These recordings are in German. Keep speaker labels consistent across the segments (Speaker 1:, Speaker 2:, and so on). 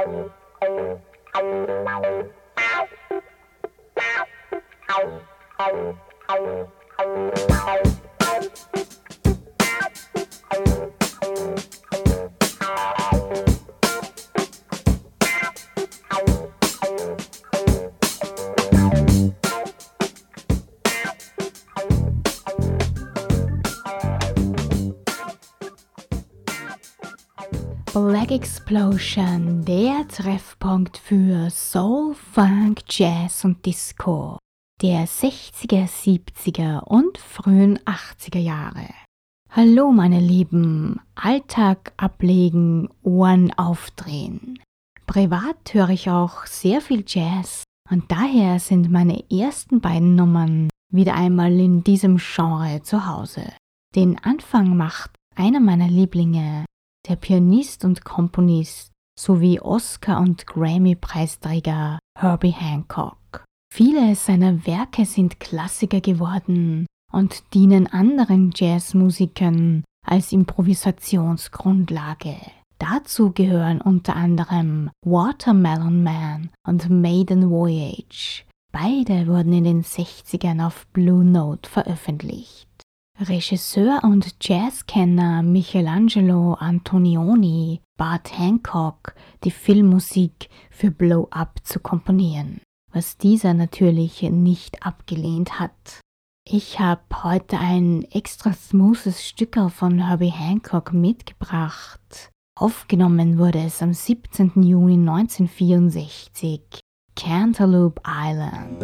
Speaker 1: Thank you. Explosion, der Treffpunkt für Soul, Funk, Jazz und Disco der 60er, 70er und frühen 80er Jahre. Hallo meine Lieben, Alltag ablegen, Ohren aufdrehen. Privat höre ich auch sehr viel Jazz und daher sind meine ersten beiden Nummern wieder einmal in diesem Genre zu Hause. Den Anfang macht einer meiner Lieblinge, der Pianist und Komponist sowie Oscar- und Grammy-Preisträger Herbie Hancock. Viele seiner Werke sind Klassiker geworden und dienen anderen Jazzmusikern als Improvisationsgrundlage. Dazu gehören unter anderem Watermelon Man und Maiden Voyage. Beide wurden in den 60ern auf Blue Note veröffentlicht. Regisseur und Jazzkenner Michelangelo Antonioni bat Hancock, die Filmmusik für Blow Up zu komponieren, was dieser natürlich nicht abgelehnt hat. Ich habe heute ein extra smoothes Stück von Herbie Hancock mitgebracht. Aufgenommen wurde es am 17. Juni 1964, Cantaloupe Island.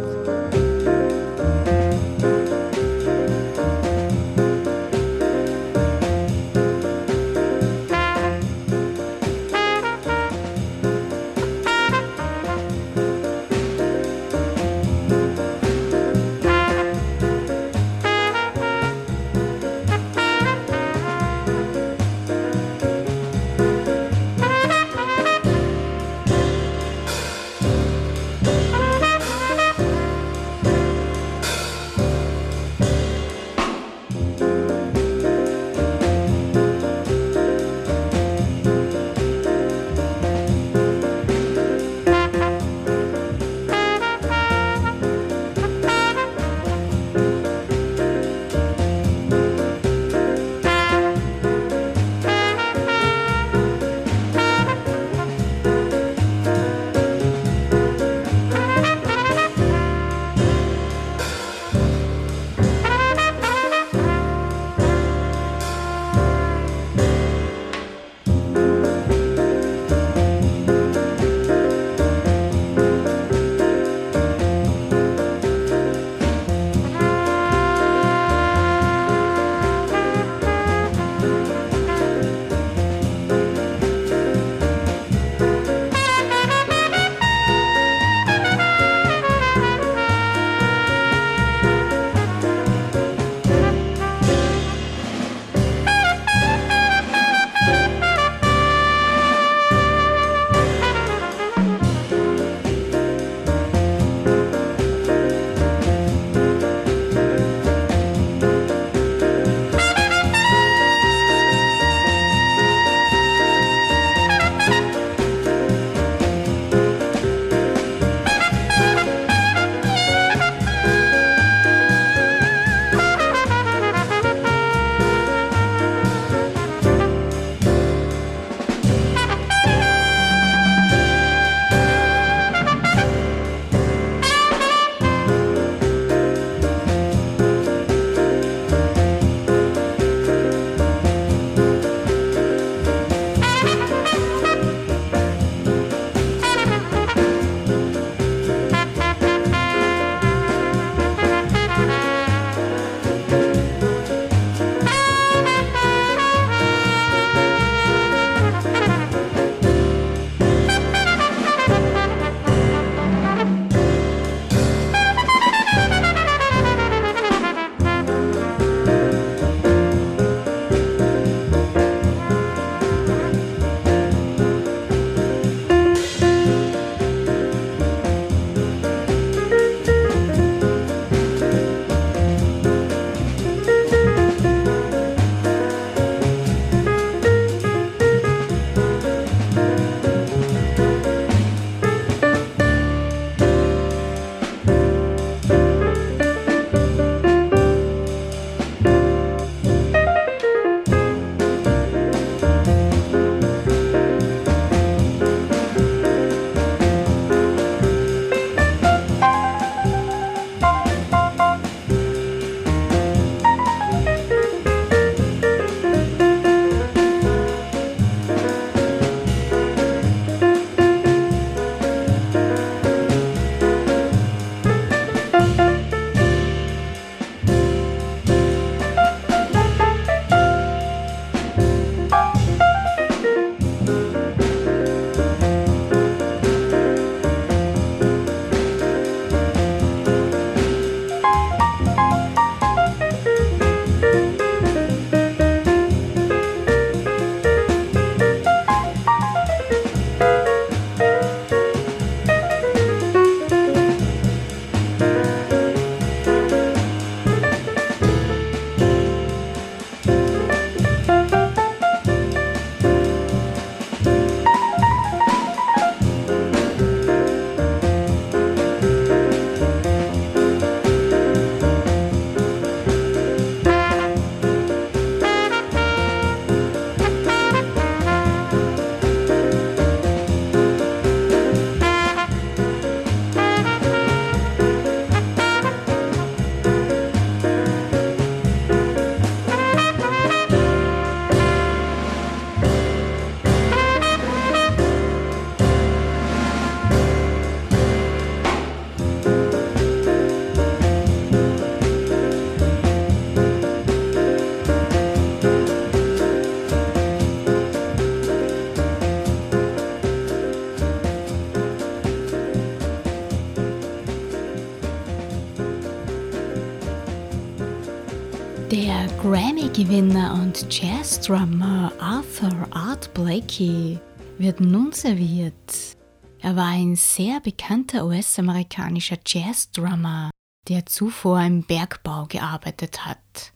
Speaker 1: Grammy-Gewinner und Jazz-Drummer Arthur Art Blakey wird nun serviert. Er war ein sehr bekannter US-amerikanischer Jazz-Drummer, der zuvor im Bergbau gearbeitet hat.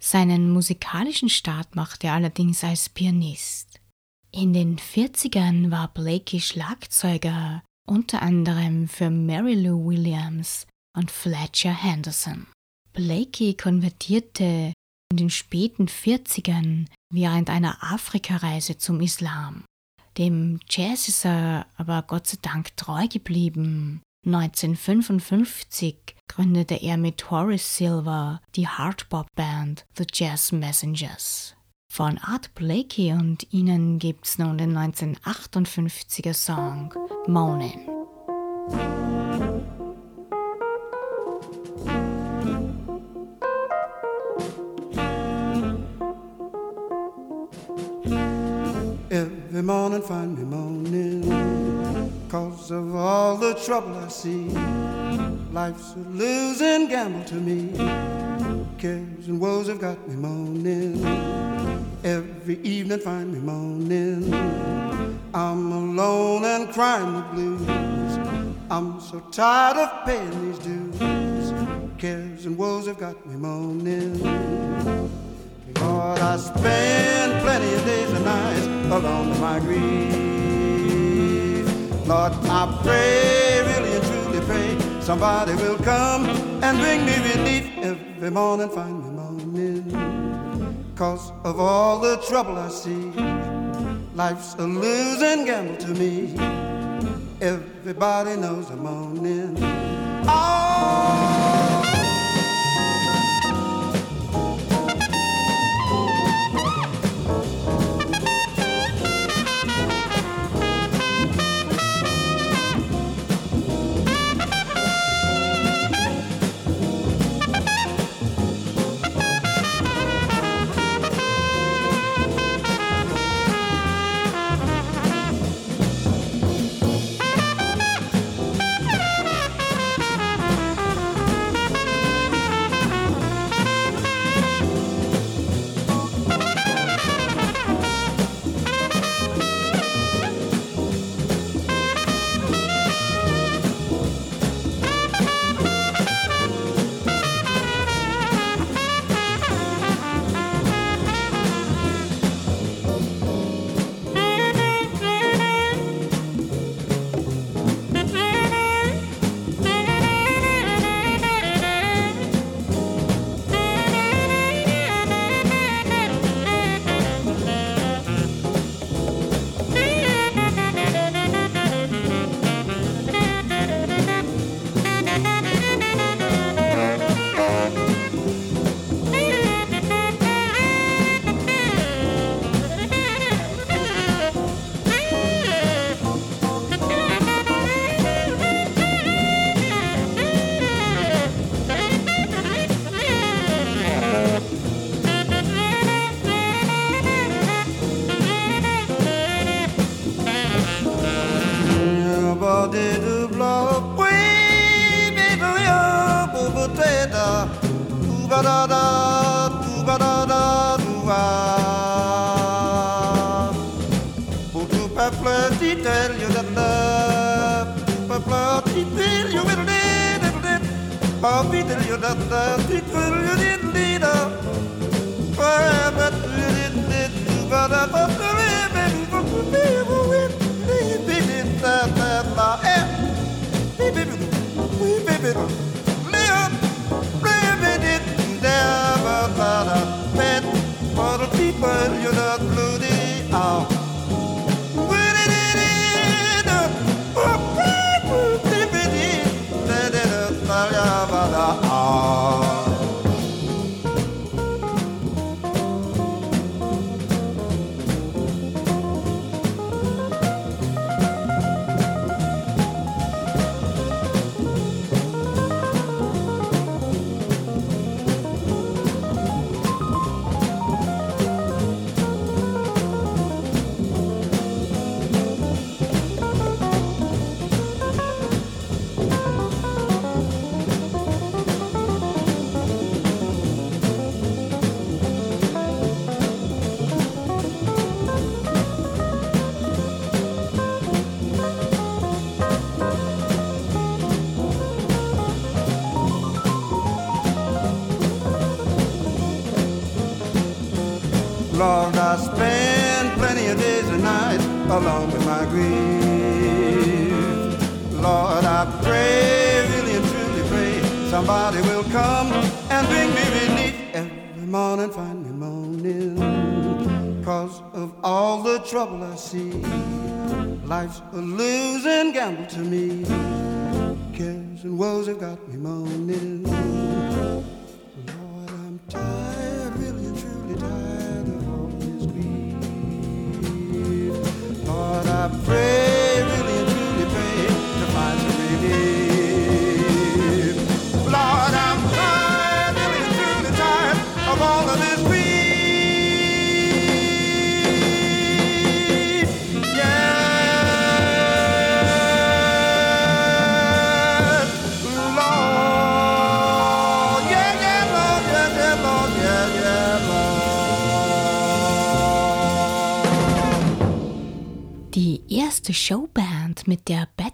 Speaker 1: Seinen musikalischen Start machte er allerdings als Pianist. In den 40ern war Blakey Schlagzeuger, unter anderem für Mary Lou Williams und Fletcher Henderson. Blakey konvertierte in den späten 40ern während einer Afrikareise zum Islam. Dem Jazz ist er aber Gott sei Dank treu geblieben. 1955 gründete er mit Horace Silver die Hardbop-Band The Jazz Messengers. Von Art Blakey und ihnen gibt's nun den 1958er Song Moanin'.
Speaker 2: Morning find me moaning Cause of all the trouble I see. Life's a losing gamble to me. Cares and woes have got me moaning. Every evening find me moaning I'm alone and crying the blues. I'm so tired of paying these dues. Cares and woes have got me moaning Lord, I spend plenty of days and nights alone with my grief. Lord, I pray, really and truly pray, somebody will come and bring me relief every morning, find me moaning. Cause of all the trouble I see, life's a losing gamble to me. Everybody knows I'm moaning. Oh! Oh, fiddle-you-da-da, fiddle-you-din-dee-da, fiddle-you-din-dee-da, Lord, I pray, really and truly pray, somebody will come and bring me relief. Every morning find me moaning, cause of all the trouble I see. Life's a losing gamble to me. Cares and woes have got me moaning.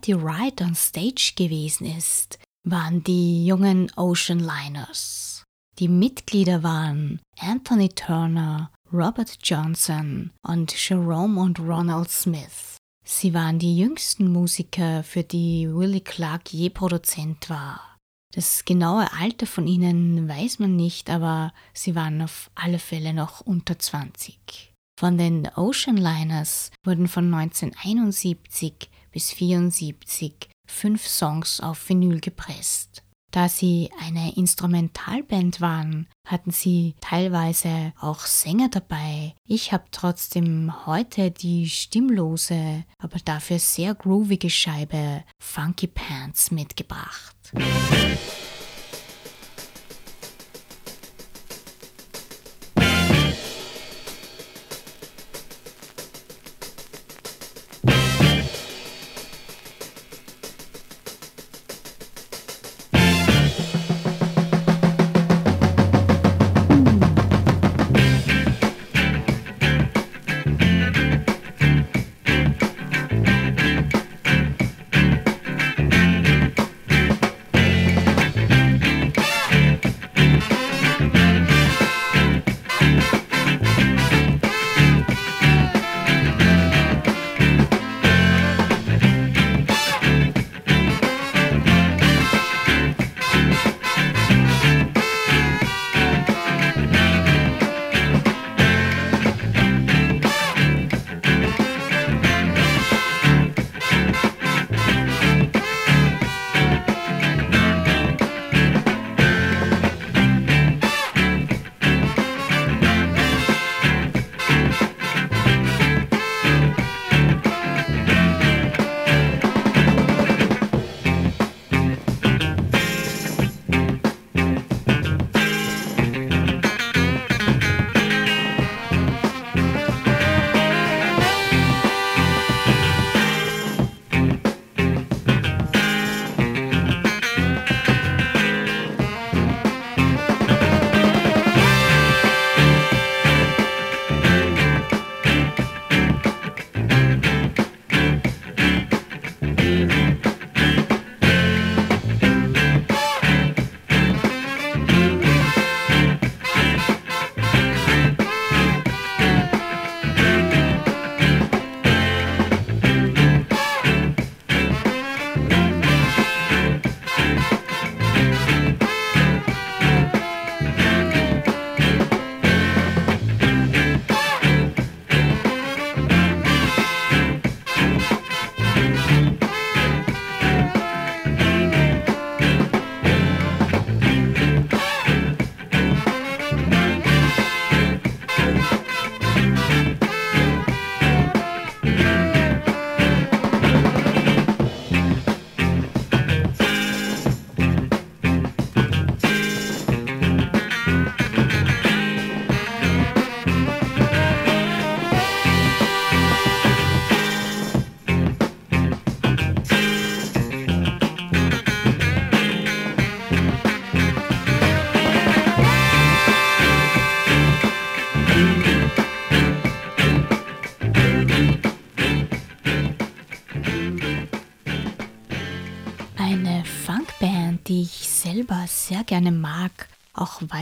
Speaker 1: Betty Wright on Stage gewesen ist, waren die jungen Ocean Liners. Die Mitglieder waren Anthony Turner, Robert Johnson und Jerome und Ronald Smith. Sie waren die jüngsten Musiker, für die Willie Clark je Produzent war. Das genaue Alter von ihnen weiß man nicht, aber sie waren auf alle Fälle noch unter 20. Von den Ocean Liners wurden von 1971 bis 1974 fünf Songs auf Vinyl gepresst. Da sie eine Instrumentalband waren, hatten sie teilweise auch Sänger dabei. Ich habe trotzdem heute die stimmlose, aber dafür sehr groovige Scheibe Funky Pants mitgebracht.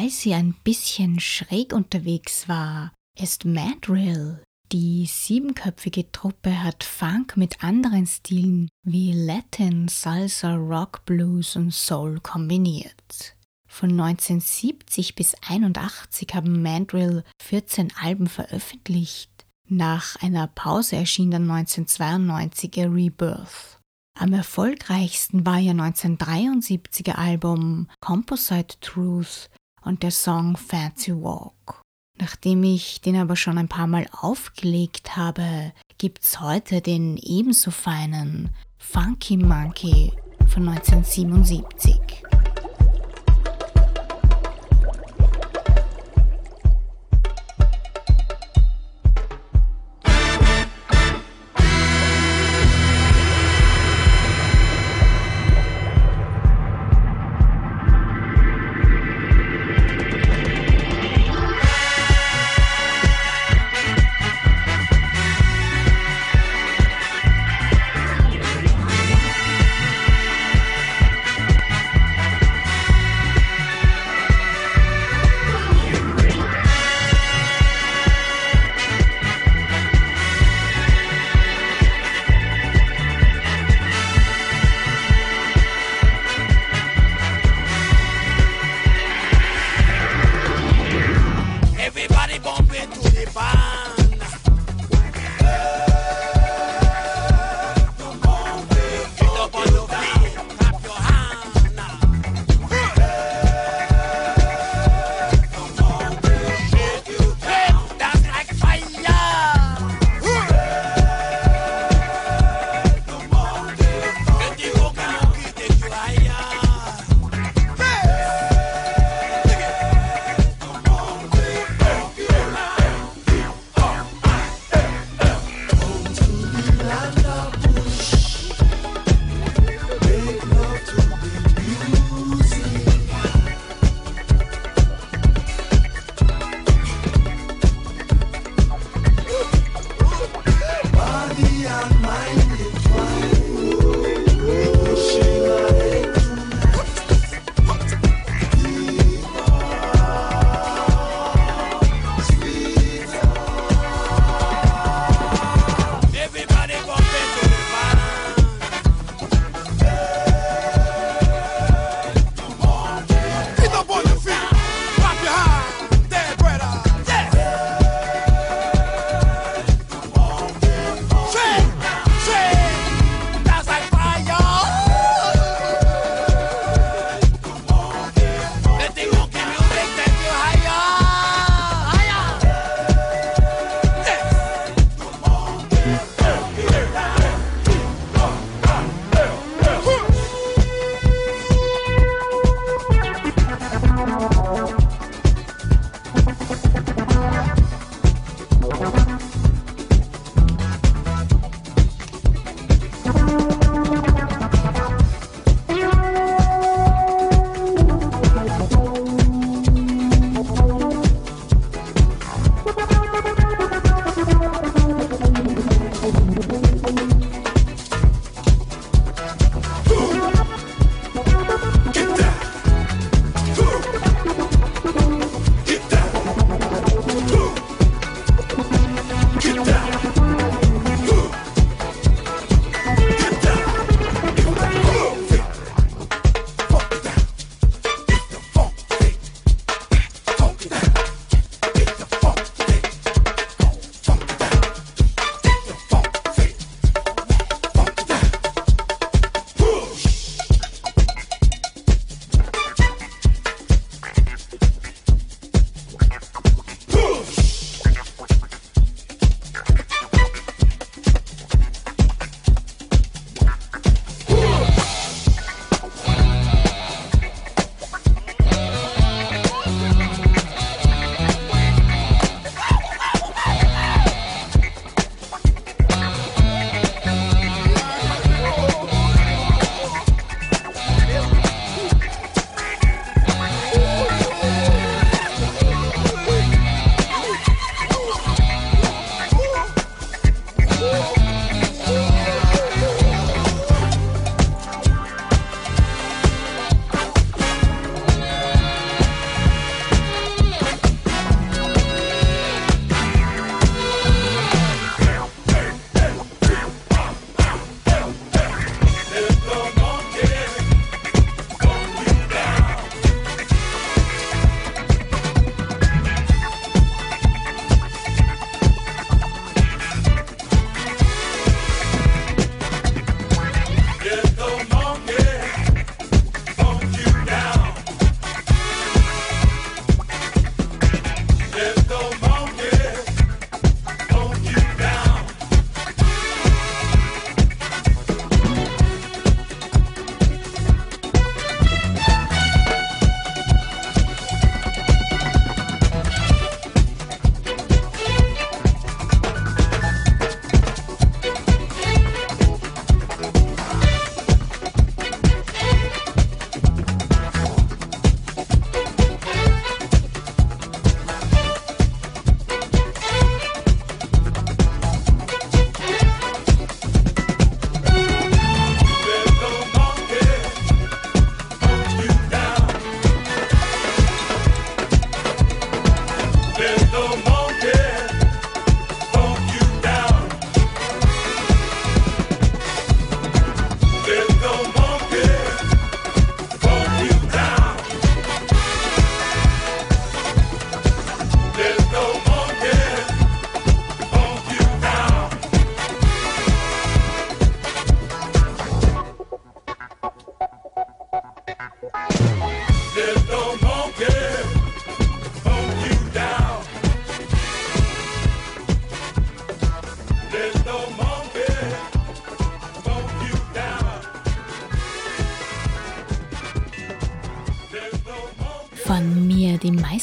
Speaker 1: Weil sie ein bisschen schräg unterwegs war, ist Madrill. Die siebenköpfige Truppe hat Funk mit anderen Stilen wie Latin, Salsa, Rock, Blues und Soul kombiniert. Von 1970 bis 1981 haben Mandrill 14 Alben veröffentlicht. Nach einer Pause erschien dann 1992er Rebirth. Am erfolgreichsten war ihr 1973er Album Composite Truth und der Song Fancy Walk. Nachdem ich den aber schon ein paar Mal aufgelegt habe, gibt's heute den ebenso feinen Funky Monkey von 1977.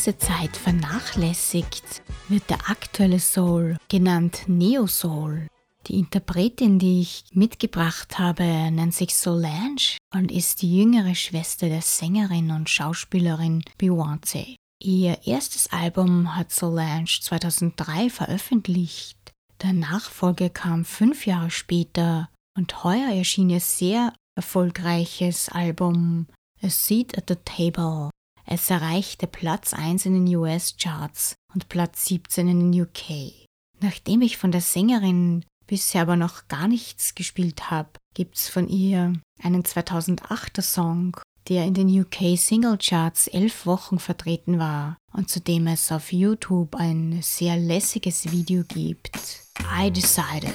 Speaker 3: meiste Zeit vernachlässigt wird der aktuelle Soul genannt Neo Soul. Die Interpretin, die ich mitgebracht habe, nennt sich Solange und ist die jüngere Schwester der Sängerin und Schauspielerin Beyoncé. Ihr erstes Album hat Solange 2003 veröffentlicht. Der Nachfolger kam fünf Jahre später und heuer erschien ihr sehr erfolgreiches Album A Seat at the Table. Es erreichte Platz 1 in den US-Charts und Platz 17 in den UK. Nachdem ich von der Sängerin bisher aber noch gar nichts gespielt habe, gibt's von ihr einen 2008er Song, der in den UK Single Charts elf Wochen vertreten war und zu dem es auf YouTube ein sehr lässiges Video gibt. I Decided.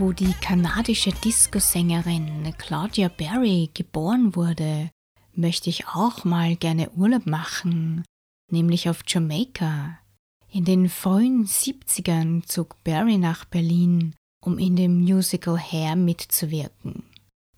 Speaker 1: Wo die kanadische Disco-Sängerin Claudia Berry geboren wurde, möchte ich auch mal gerne Urlaub machen, nämlich auf Jamaika. In den frühen 70ern zog Berry nach Berlin, um in dem Musical Hair mitzuwirken.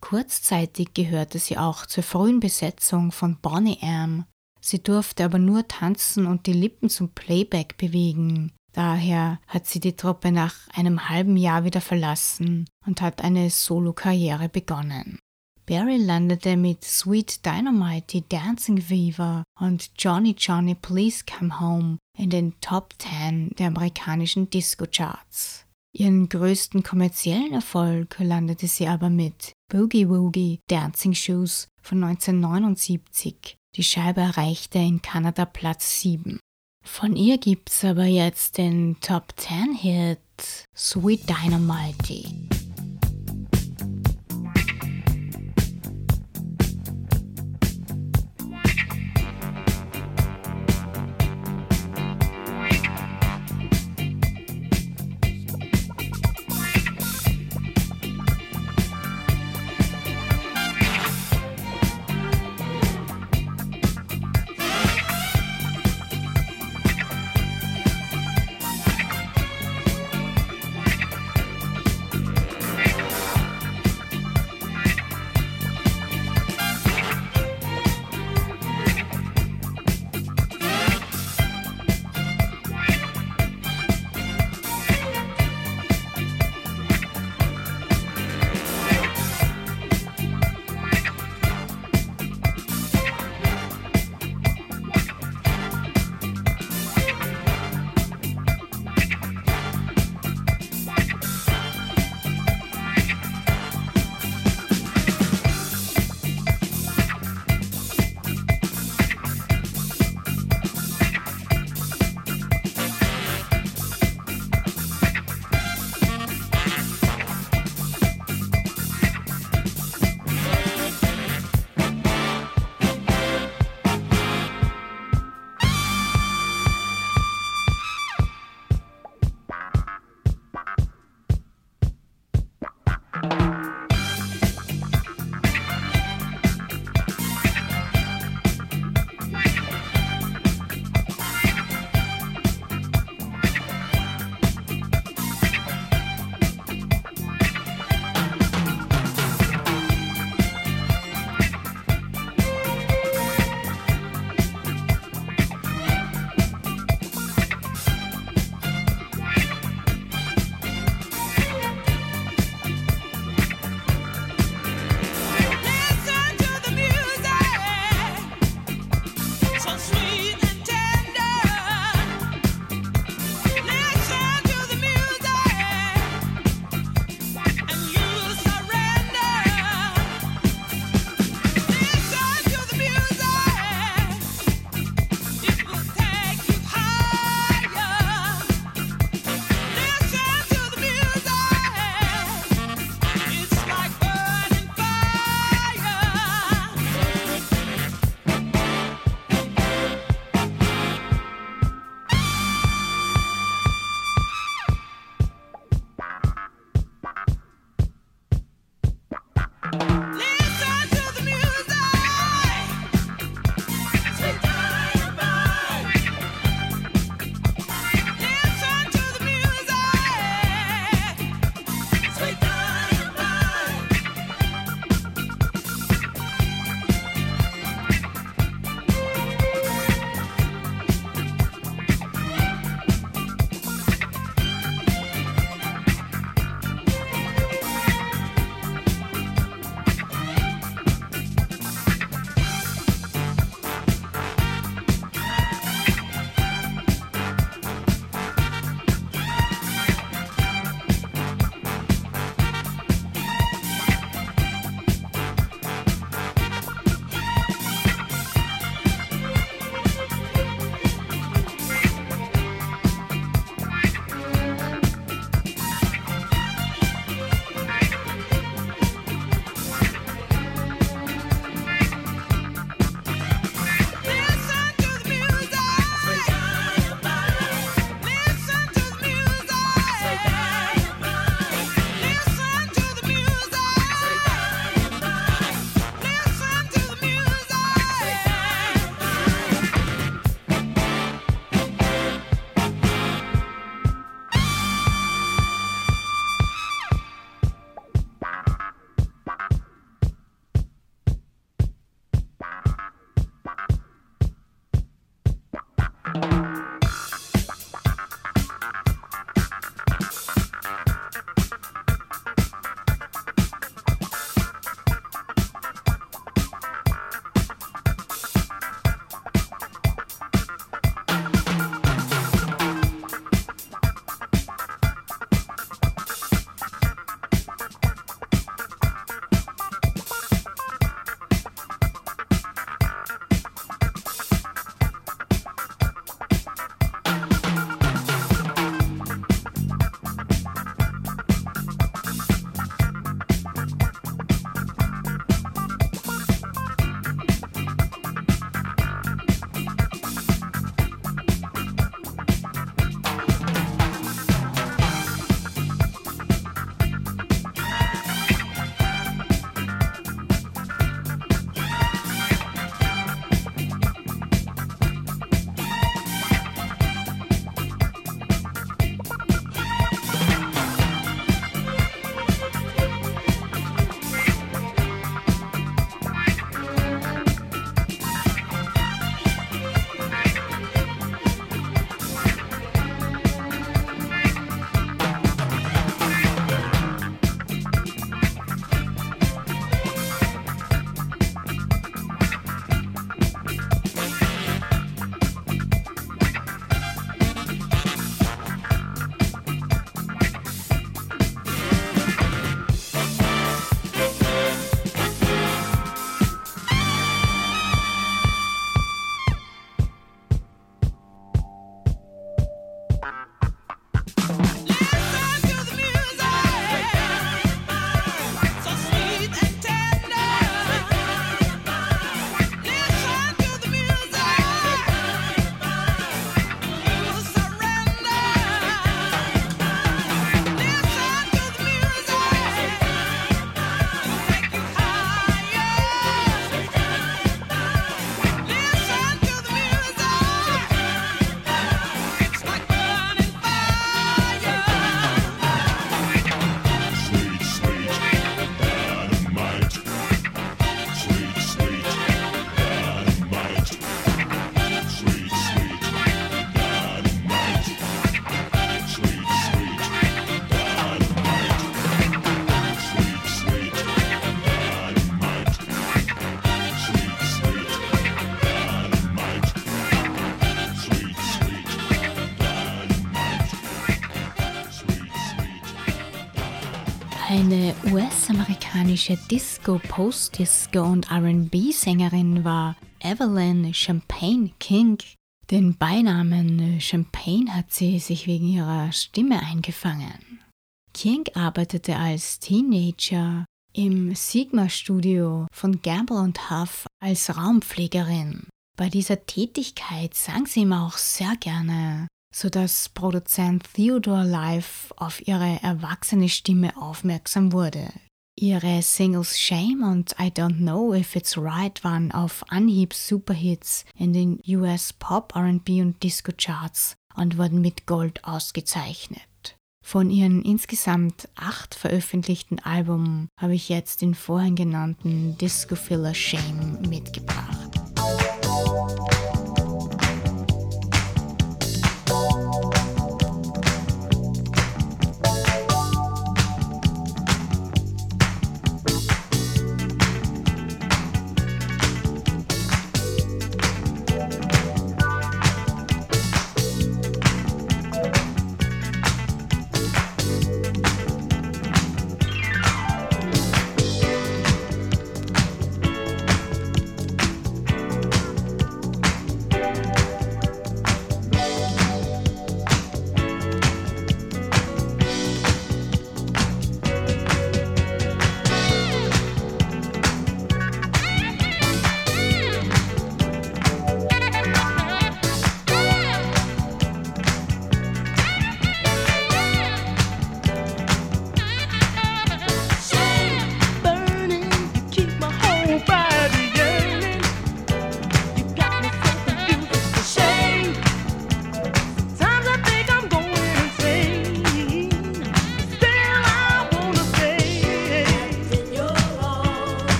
Speaker 1: Kurzzeitig gehörte sie auch zur frühen Besetzung von Bonnie M. Sie durfte aber nur tanzen und die Lippen zum Playback bewegen, Daher hat sie die Truppe nach einem halben Jahr wieder verlassen und hat eine Solo-Karriere begonnen. Barry landete mit Sweet Dynamite, Dancing Fever und Johnny Johnny Please Come Home in den Top 10 der amerikanischen Disco-Charts. Ihren größten kommerziellen Erfolg landete sie aber mit Boogie Woogie Dancing Shoes von 1979. Die Scheibe erreichte in Kanada Platz 7. Von ihr gibt's aber jetzt den Top 10 Hit Sweet Dynamite. US-amerikanische Disco, Post-Disco und RB-Sängerin war Evelyn Champagne King. Den Beinamen Champagne hat sie sich wegen ihrer Stimme eingefangen. King arbeitete als Teenager im Sigma-Studio von Gamble Huff als Raumpflegerin. Bei dieser Tätigkeit sang sie ihm auch sehr gerne, sodass Produzent Theodore Life auf ihre erwachsene Stimme aufmerksam wurde. Ihre Singles Shame und I Don't Know If It's Right waren auf Anhieb Superhits in den US Pop, RB und Disco Charts und wurden mit Gold ausgezeichnet. Von ihren insgesamt acht veröffentlichten Alben habe ich jetzt den vorhin genannten Disco Filler Shame mitgebracht.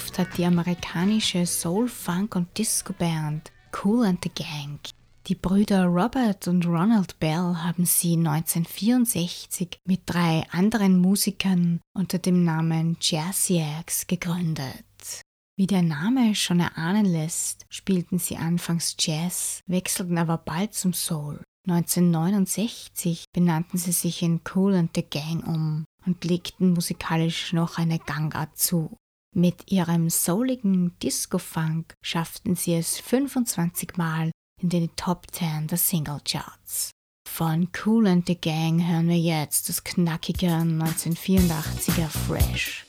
Speaker 3: Verkauft hat die amerikanische Soul, Funk und Disco-Band Cool and the Gang. Die Brüder Robert und Ronald Bell haben sie 1964 mit drei anderen Musikern unter dem Namen Jazziacs gegründet. Wie der Name schon erahnen lässt, spielten sie anfangs Jazz, wechselten aber bald zum Soul. 1969 benannten sie sich in Cool and the Gang um und legten musikalisch noch eine Gangart zu. Mit ihrem souligen Disco-Funk schafften sie es 25 Mal in den Top 10 der Single-Charts. Von Cool and the Gang hören wir jetzt das knackige 1984er Fresh.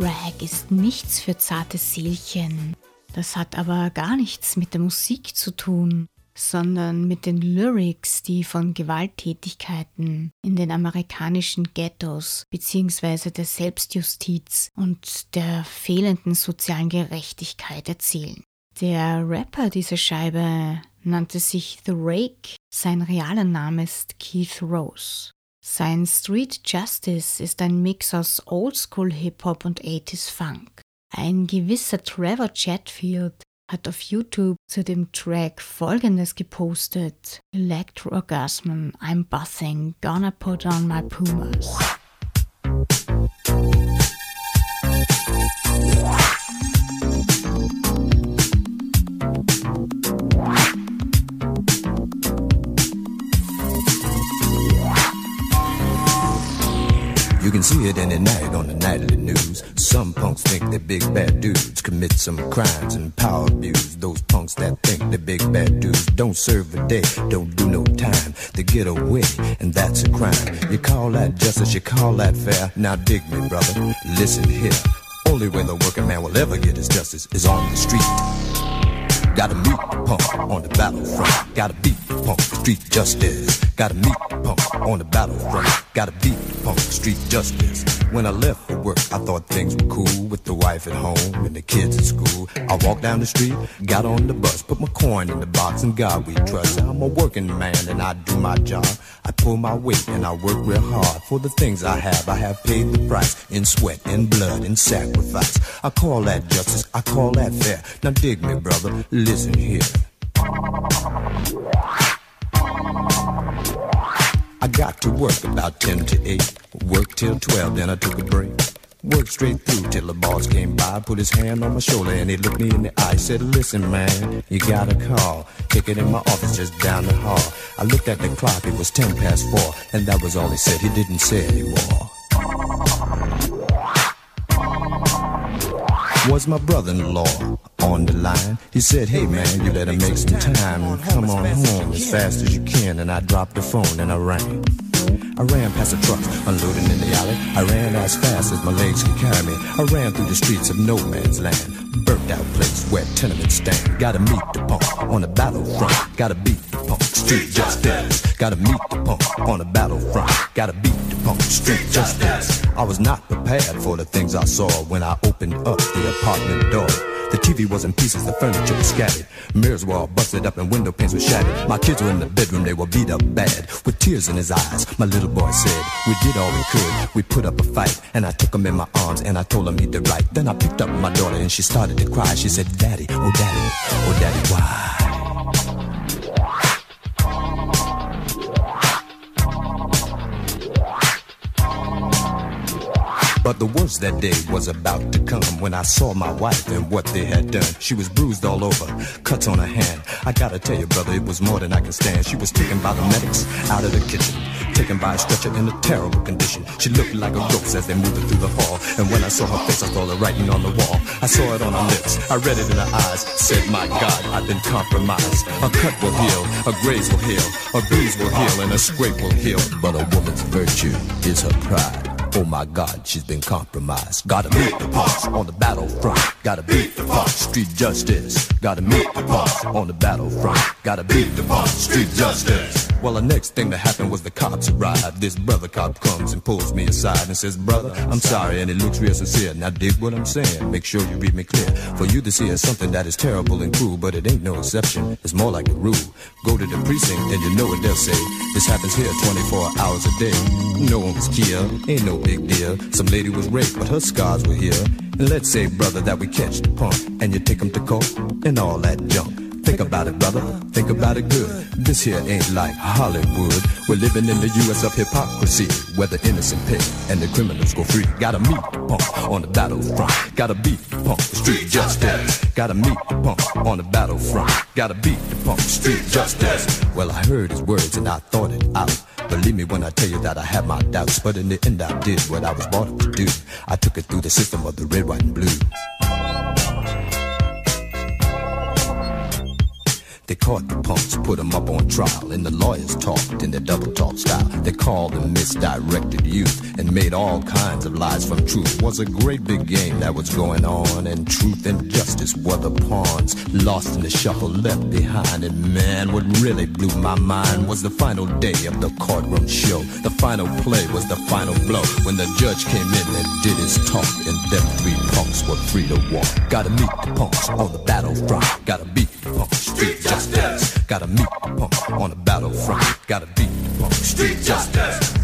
Speaker 1: Track ist nichts für zarte Seelchen. Das hat aber gar nichts mit der Musik zu tun, sondern mit den Lyrics, die von Gewalttätigkeiten in den amerikanischen Ghettos bzw. der Selbstjustiz und der fehlenden sozialen Gerechtigkeit erzählen. Der Rapper dieser Scheibe nannte sich The Rake, sein realer Name ist Keith Rose. Sein Street Justice ist ein Mix aus Oldschool Hip-Hop und 80s Funk. Ein gewisser Trevor Chatfield hat auf YouTube zu dem Track folgendes gepostet: Electroorgasm, I'm buzzing, gonna put on my Pumas.
Speaker 4: You can see it any night on the nightly news. Some punks think they're big bad dudes, commit some crimes and power abuse. Those punks that think they're big bad dudes don't serve a day, don't do no time. They get away, and that's a crime. You call that justice, you call that fair. Now dig me, brother, listen here. Only way the working man will ever get his justice is on the street. Gotta meet the punk on the battlefront. Gotta beat the punk, street justice. Gotta meet the punk on the battlefront. Gotta beat the punk, street justice. When I left for work, I thought things were cool with the wife at home and the kids at school. I walked down the street, got on the bus, put my coin in the box, and God we trust. I'm a working man and I do my job. I pull my weight and I work real hard for the things I have. I have paid the price in sweat and blood and sacrifice. I call that justice, I call that fair. Now dig me, brother, listen here. I got to work about 10 to 8. Work till 12, then I took a break. Worked straight through till the boss came by, put his hand on my shoulder and he looked me in the eye. Said, Listen, man, you got a call. Take it in my office just down the hall. I looked at the clock, it was 10 past 4, and that was all he said. He didn't say anymore. Was my brother in law on the line? He said, Hey man, you better make some time and come on home as fast as you can. And I dropped the phone and I rang. I ran past the trucks, unloading in the alley. I ran as fast as my legs could carry me. I ran through the streets of no man's land. Burnt out place where tenements stand. Gotta meet the punk on the battlefront. Gotta beat the punk, street justice. Gotta meet the punk on the battlefront. Gotta beat street justice. I was not prepared for the things I saw when I opened up the apartment door. The TV was in pieces, the furniture was scattered. Mirrors were all busted up and window panes were shattered. My kids were in the bedroom, they were beat up bad. With tears in his eyes, my little boy said, We did all we could. We put up a fight, and I took him in my arms, and I told him he did right. Then I picked up my daughter, and she started to cry. She said, Daddy, oh daddy, oh daddy, why? But the worst that day was about to come when I saw my wife and what they had done. She was bruised all over, cuts on her hand. I gotta tell you, brother, it was more than I can stand. She was taken by the medics out of the kitchen, taken by a stretcher in a terrible condition. She looked like a ghost as they moved her through the hall. And when I saw her face, I saw the writing on the wall. I saw it on her lips, I read it in her eyes. Said, my God, I've been compromised. A cut will heal, a graze will heal, a bruise will heal, and a scrape will heal. But a woman's virtue is her pride. Oh my God, she's been compromised. Gotta meet the boss on the battlefront. Gotta beat the boss. street justice. Gotta meet the boss on the battlefront. Gotta beat the boss. street justice. Well, the next thing that happened was the cops arrived. This brother cop comes and pulls me aside and says, Brother, I'm sorry, and it looks real sincere. Now dig what I'm saying. Make sure you read me clear. For you to see is something that is terrible and cruel, but it ain't no exception. It's more like a rule. Go to the precinct and you know what they'll say. This happens here 24 hours a day. No one was killed, ain't no big deal. Some lady was raped, but her scars were here. And let's say, brother, that we catch the punk and you take him to court and all that junk. Think about it, brother. Think about it good. This here ain't like Hollywood. We're living in the U.S. of hypocrisy, where the innocent pay and the criminals go free. Gotta meet the punk on the battlefront. Gotta beat the punk, street justice. Gotta meet the punk on the battlefront. Gotta beat the punk, street justice. Well, I heard his words and I thought it out. Believe me when I tell you that I had my doubts, but in the end I did what I was up to do. I took it through the system of the red, white, and blue. They caught the punks, put them up on trial, and the lawyers talked in their double talk style. They called them misdirected youth and made all kinds of lies from truth. Was a great big game that was going on, and truth and justice were the pawns. Lost in the shuffle, left behind, and man, what really blew my mind was the final day of the courtroom show. The final play was the final blow when the judge came in and did his talk, and them three punks were free to walk. Gotta meet the punks on the battlefront. Gotta beat the punks. Street. Gotta meet the punk on the battlefront. Gotta beat the punk. Street justice.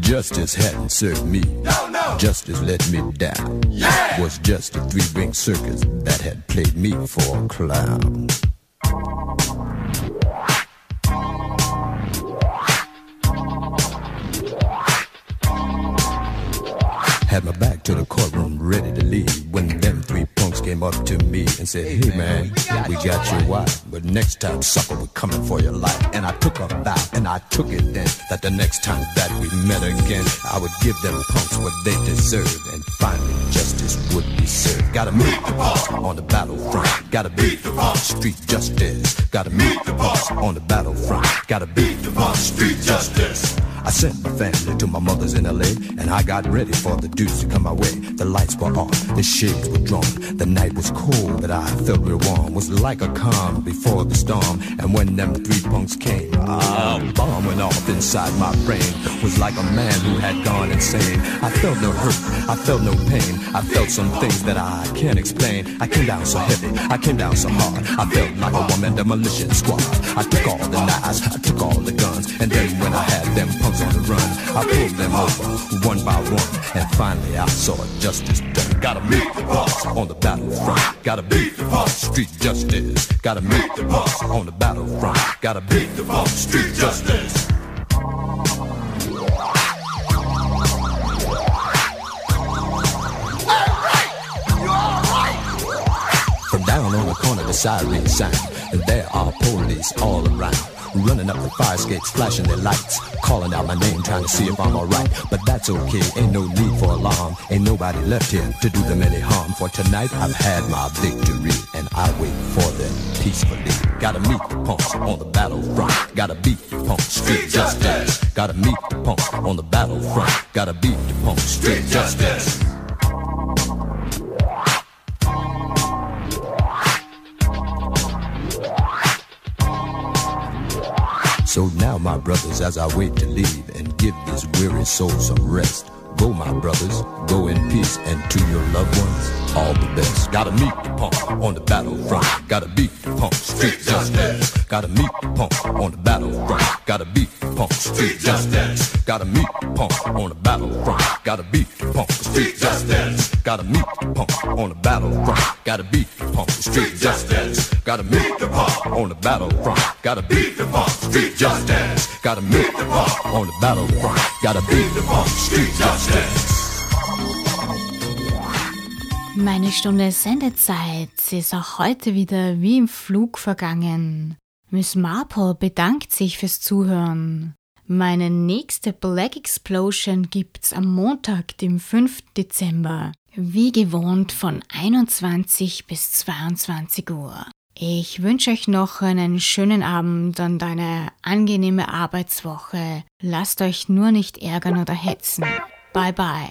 Speaker 4: Justice hadn't served me. No, no. Justice let me down. Yeah. Was just a three-ring circus that had played me for a clown. Had my back to the courtroom, ready to leave. When them three punks came up to me and said, Hey man, we got your wife, but next time, sucker, we're coming for your life. And I took a vow, and I took it then, that the next time that we met again, I would give them punks what they deserve, and finally justice would be served. Gotta meet the punks on the battlefront. Gotta beat the punks, street justice. Gotta meet the punks on the battlefront. Gotta beat the punks, street justice. I sent my family to my mother's in LA, and I got ready for the dudes to come my way. The lights were off, the shades were drawn. The night was cold, but I felt real warm. Was like a calm before the storm. And when them three punks came, a bomb went off inside my brain. Was like a man who had gone insane. I felt no hurt, I felt no pain. I felt some things that I can't explain. I came down so heavy, I came down so hard. I felt like a woman demolition squad. I took all the knives, I took all the guns, and then when I had them punks on the run. I pulled them over one by one, and finally I saw justice done. Gotta meet the boss on the battlefront. Gotta beat the boss, street justice. Gotta meet the boss on the battlefront. Gotta beat the boss, street justice. From down on the corner, the siren sound, and there are police all around. Running up the fire escapes, flashing their lights, calling out my name, trying to see if I'm alright. But that's okay, ain't no need for alarm. Ain't nobody left here to do them any harm. For tonight I've had my victory, and I wait for them peacefully. Gotta meet the punks on the battlefront. Gotta beat the punks, street justice. Gotta meet the punks on the battlefront. Gotta beat the punks, street justice. So now, my brothers, as I wait to leave and give this weary soul some rest, go, my brothers, go in peace, and to your loved ones, all the best. Gotta meet the punk on the battlefront. Gotta beat the punk, street justice. Gotta meet the punk on the battlefront. Gotta beat the punk, street justice. Gotta meet the punk on the battlefront. Gotta beat the punk, street justice. Gotta meet the punk on the battlefront. Gotta beat the punk, street justice. Gotta meet the punk on the battlefront. Gotta beat the punk, street justice. Gotta meet the punk on the battlefront. Gotta beat the punk, street justice.
Speaker 1: Meine Stunde Sendezeit ist auch heute wieder wie im Flug vergangen. Miss Marple bedankt sich fürs Zuhören. Meine nächste Black Explosion gibt's am Montag, dem 5. Dezember. Wie gewohnt von 21 bis 22 Uhr. Ich wünsche euch noch einen schönen Abend und eine angenehme Arbeitswoche. Lasst euch nur nicht ärgern oder hetzen. Bye bye.